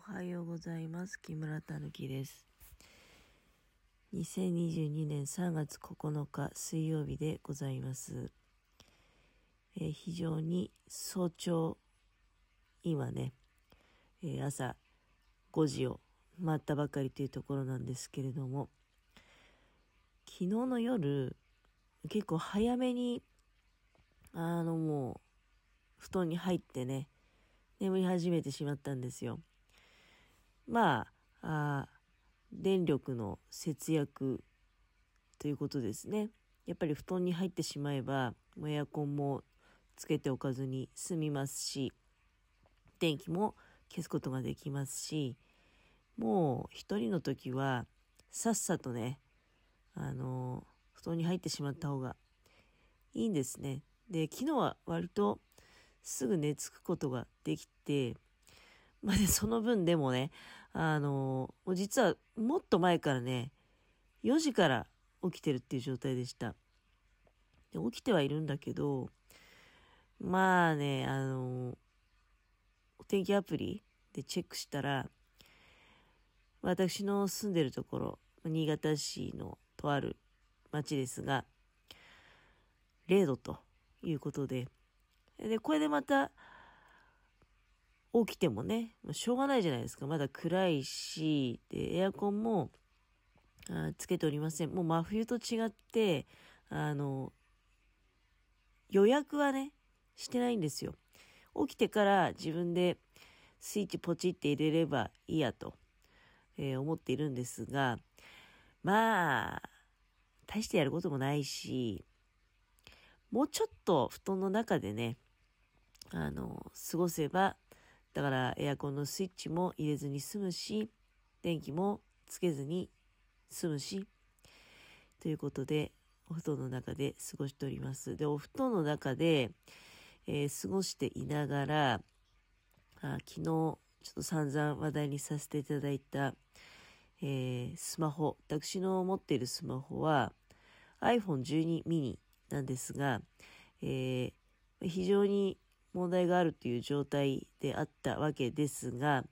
はようございます。木村たぬきです。2022年3月9日水曜日でございます、えー、非常に早朝今ね、えー、朝5時を回ったばかりというところなんですけれども昨日の夜結構早めにあのもう布団に入ってね眠り始めてしまったんですよ。まあ、電力の節約ということですね。やっぱり布団に入ってしまえば、エアコンもつけておかずに済みますし、電気も消すことができますし、もう一人の時は、さっさとね、あの、布団に入ってしまった方がいいんですね。で、昨日は割とすぐ寝つくことができて、まあね、その分でもね、あの、実はもっと前からね、4時から起きてるっていう状態でした。で起きてはいるんだけど、まあね、あの、お天気アプリでチェックしたら、私の住んでるところ、新潟市のとある町ですが、0度ということで、で、これでまた、起きてもね、しょうがないじゃないですか。まだ暗いし、で、エアコンも、あつけておりません。もう真冬と違って、あの、予約はね、してないんですよ。起きてから自分でスイッチポチって入れればいいやと、えー、思っているんですが、まあ、大してやることもないし、もうちょっと布団の中でね、あの、過ごせば、だからエアコンのスイッチも入れずに済むし、電気もつけずに済むし、ということで、お布団の中で過ごしております。で、お布団の中で、えー、過ごしていながら、あ昨日、ちょっと散々話題にさせていただいた、えー、スマホ、私の持っているスマホは iPhone12 mini なんですが、えー、非常に問題があるという状態であったわけですが、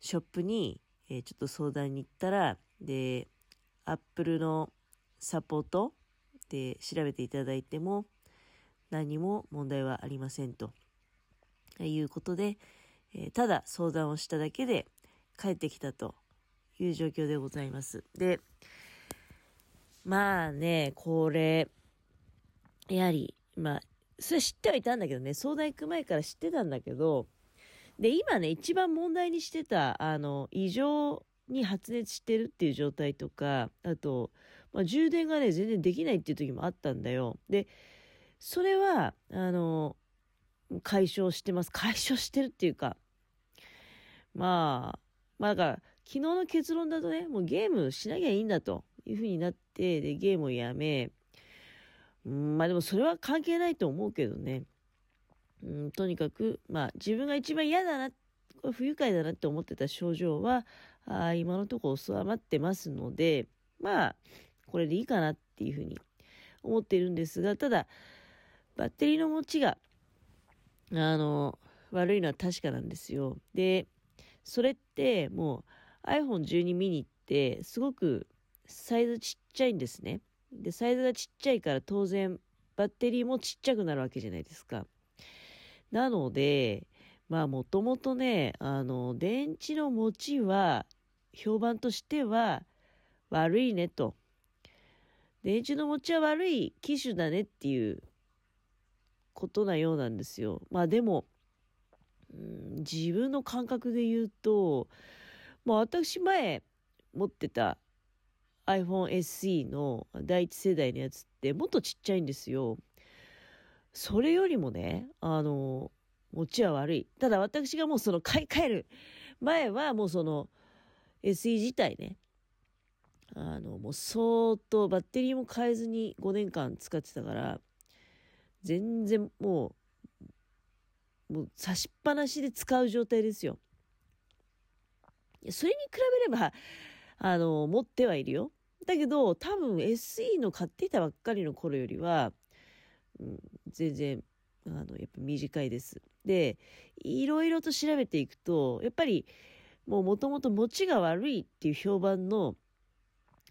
ショップに、えー、ちょっと相談に行ったら、で、Apple のサポートで調べていただいても何も問題はありませんということで、えー、ただ相談をしただけで帰ってきたという状況でございます。で、まあね、これ、やはり、まあ、それ知ってはいたんだけどね、相談行く前から知ってたんだけど、で、今ね、一番問題にしてた、あの、異常に発熱してるっていう状態とか、あと、まあ、充電がね、全然できないっていう時もあったんだよ。で、それは、あの、解消してます。解消してるっていうか、まあ、まあだから、昨日の結論だとね、もうゲームしなきゃいいんだというふうになって、で、ゲームをやめ、まあでもそれは関係ないと思うけどね。うん、とにかく、まあ自分が一番嫌だな、不愉快だなって思ってた症状は、あ今のところ収まってますので、まあ、これでいいかなっていうふうに思っているんですが、ただ、バッテリーの持ちが、あの、悪いのは確かなんですよ。で、それってもう iPhone12 mini ってすごくサイズちっちゃいんですね。で、サイズがちっちゃいから当然バッテリーもちっちゃくなるわけじゃないですか。なので、まあもともとね、あの、電池の持ちは評判としては悪いねと。電池の持ちは悪い機種だねっていうことなようなんですよ。まあでも、うん、自分の感覚で言うと、まあ私前持ってた iPhone SE の第一世代のやつってもっとちっちゃいんですよ。それよりもね、あの、持ちは悪い。ただ私がもうその買い替える前はもうその SE 自体ね、あの、もう相当バッテリーも変えずに5年間使ってたから、全然もう、もう差しっぱなしで使う状態ですよ。それに比べれば、あの、持ってはいるよ。だけど、多分 SE の買っていたばっかりの頃よりは、うん、全然、あの、やっぱ短いです。で、いろいろと調べていくと、やっぱり、もうもともと持ちが悪いっていう評判の、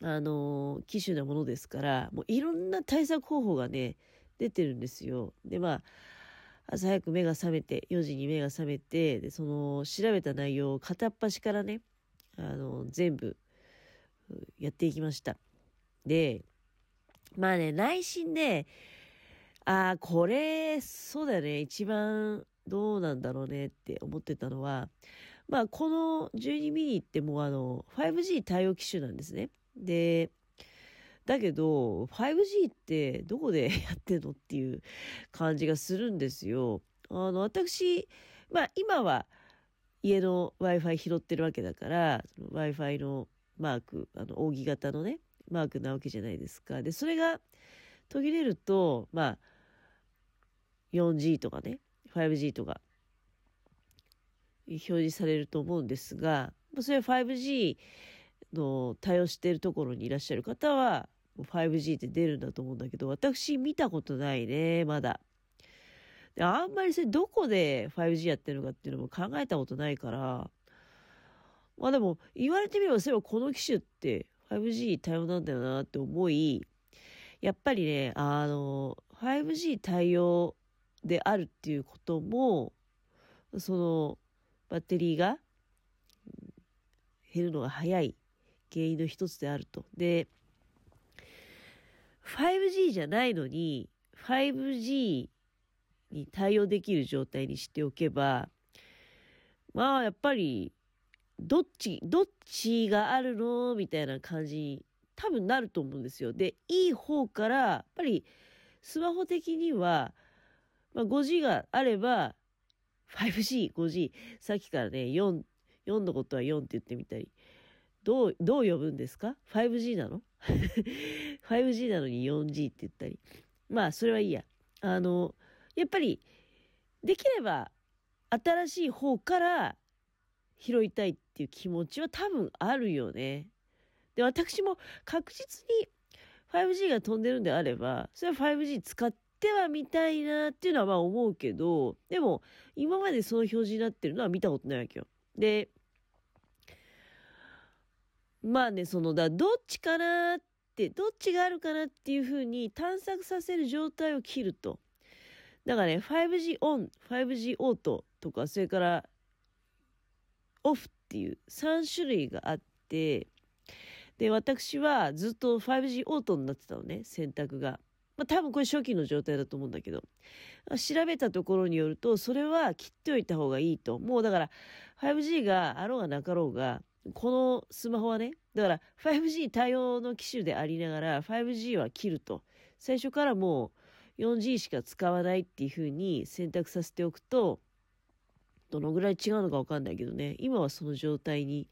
あのー、機種なものですから、もういろんな対策方法がね、出てるんですよ。で、まあ、朝早く目が覚めて、4時に目が覚めて、で、その、調べた内容を片っ端からね、あの、全部、やっていきました。で、まあね、内心で、ああ、これ、そうだよね、一番どうなんだろうねって思ってたのは、まあ、この12ミニってもうあの、5G 対応機種なんですね。で、だけど、5G ってどこでやってんのっていう感じがするんですよ。あの、私、まあ今は家の Wi-Fi 拾ってるわけだから、Wi-Fi のマーク、あの、扇形のね、マークなわけじゃないですか。で、それが途切れると、まあ、4G とかね、5G とか、表示されると思うんですが、それは 5G の対応しているところにいらっしゃる方は、5G って出るんだと思うんだけど、私見たことないね、まだ。であんまりそれどこで 5G やってるのかっていうのも考えたことないから、まあでも言われてみればそういえばこの機種って 5G 対応なんだよなって思い、やっぱりね、あの、5G 対応であるっていうことも、そのバッテリーが減るのが早い原因の一つであると。で、5G じゃないのに 5G に対応できる状態にしておけばまあやっぱりどっちどっちがあるの？みたいな感じに多分なると思うんですよ。でいい方からやっぱりスマホ的には、まあ、5G があれば 5G、5G さっきからね4、4のことは4って言ってみたりどう、どう呼ぶんですか ?5G なの ?5G なのに 4G って言ったり。まあ、それはいいや。あの、やっぱり、できれば、新しい方から拾いたいっっていう気持ちは多分あるよね。で、私も確実に 5G が飛んでるんであれば、それは 5G 使ってはみたいなっていうのはまあ思うけど、でも、今までその表示になってるのは見たことないわけよ。で、まあね、その、だどっちかなって、どっちがあるかなっていうふうに探索させる状態を切ると。だからね、5G オン、5G オートとか、それからオフっていう3種類があって、で、私はずっと 5G オートになってたのね、選択が。まあ多分これ初期の状態だと思うんだけど、調べたところによると、それは切っておいた方がいいと。もうだから 5G があろうがなかろうが、このスマホはね、だから 5G 対応の機種でありながら 5G は切ると。最初からもう 4G しか使わないっていう風に選択させておくと、どのぐらい違うのかわかんないけどね、今はその状態に、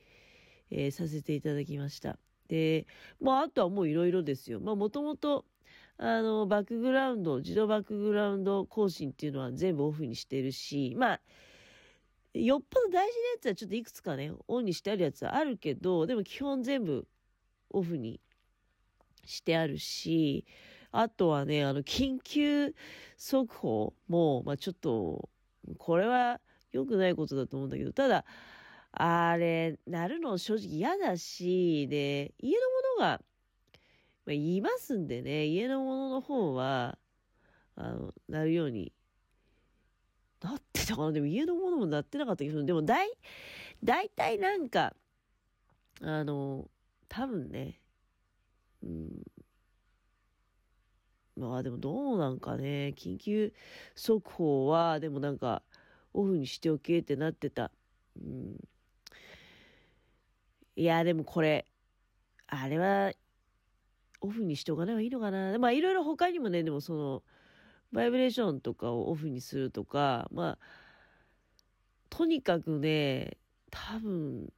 えー、させていただきました。で、まああとはもういろいろですよ。まあもともと、あの、バックグラウンド、自動バックグラウンド更新っていうのは全部オフにしてるし、まあ、よっぽど大事なやつはちょっといくつかね、オンにしてあるやつはあるけど、でも基本全部オフにしてあるし、あとはね、あの、緊急速報も、まあちょっと、これは良くないことだと思うんだけど、ただ、あれ、なるの正直嫌だし、で、家のものが、まあ、いますんでね、家のものの方は、あの、なるようになってたかな。でも家のものもなってなかったけど、でも大、大体なんか、あの、多分ね、うん、まあでもどうなんかね、緊急速報は、でもなんか、オフにしておけってなってた。うん、いや、でもこれ、あれは、オフにしておかない方がいいのかな。まあいろいろ他にもね、でもその、バイブレーションとかをオフにするとか、まあ、とにかくね、多分、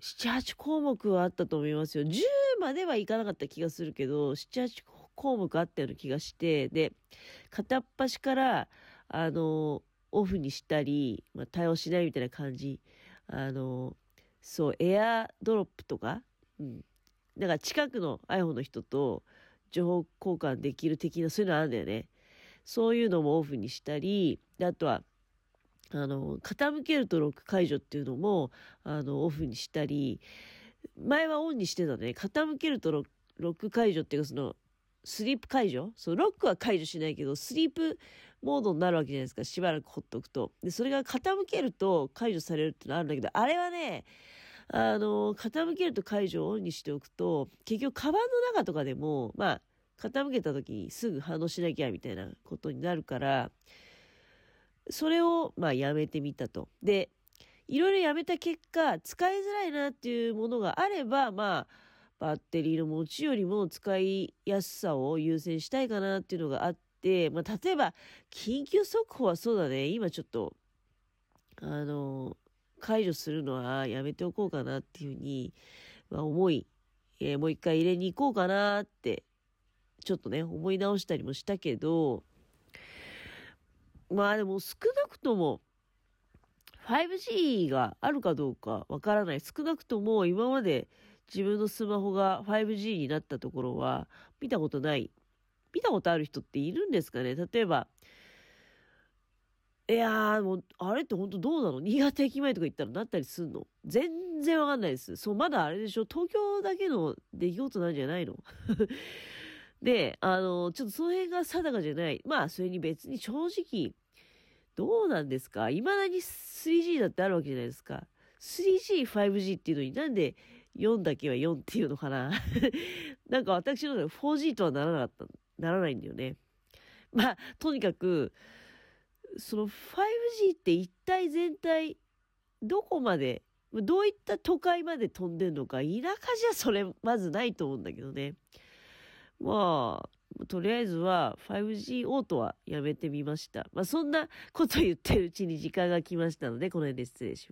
7、8項目はあったと思いますよ。10まではいかなかった気がするけど、7、8項目あったような気がして、で、片っ端から、あの、オフにしたり、まあ、対応しないみたいな感じ。あの、そう、エアドロップとか、うん。だから近くの iPhone の人と情報交換できる的な、そういうのあるんだよね。そういうのもオフにしたり、であとは、あの、傾けるとロック解除っていうのも、あの、オフにしたり、前はオンにしてたね。傾けるとロック解除っていうか、その、スリープ解除？そう、ロックは解除しないけど、スリープモードになるわけじゃないですか。しばらくほっとくと。で、それが傾けると解除されるってのはあるんだけど、あれはね、あの、傾けると解除をオンにしておくと、結局、カバンの中とかでも、まあ、傾けた時にすぐ反応しなきゃみたいなことになるから、それを、まあ、やめてみたと。で、いろいろやめた結果、使いづらいなっていうものがあれば、まあ、バッテリーの持ちよりも使いやすさを優先したいかなっていうのがあって、まあ、例えば、緊急速報はそうだね、今ちょっと、あの、解除するのはやめておこうかなっていうふうに、まあ、思い、えー、もう一回入れに行こうかなって、ちょっとね、思い直したりもしたけど、まあでも少なくとも 5G があるかどうかわからない。少なくとも今まで自分のスマホが 5G になったところは見たことない。見たことある人っているんですかね？例えば、いやー、もう、あれって本当どうなの？新潟駅前とか行ったらなったりすんの？全然わかんないです。そう、まだあれでしょ？東京だけの出来事なんじゃないの？で、あの、ちょっとその辺が定かじゃない。まあ、それに別に正直、どうなんですか？未だに 3G だってあるわけじゃないですか。3G、5G っていうのになんで4だけは4っていうのかな なんか私の 4G とはならなかった、ならないんだよね。まあ、とにかく、その 5G って一体全体、どこまで、どういった都会まで飛んでんのか、田舎じゃそれまずないと思うんだけどね。まあ、とりあえずは 5G オートはやめてみました。まあそんなこと言ってるうちに時間が来ましたので、この辺で失礼します。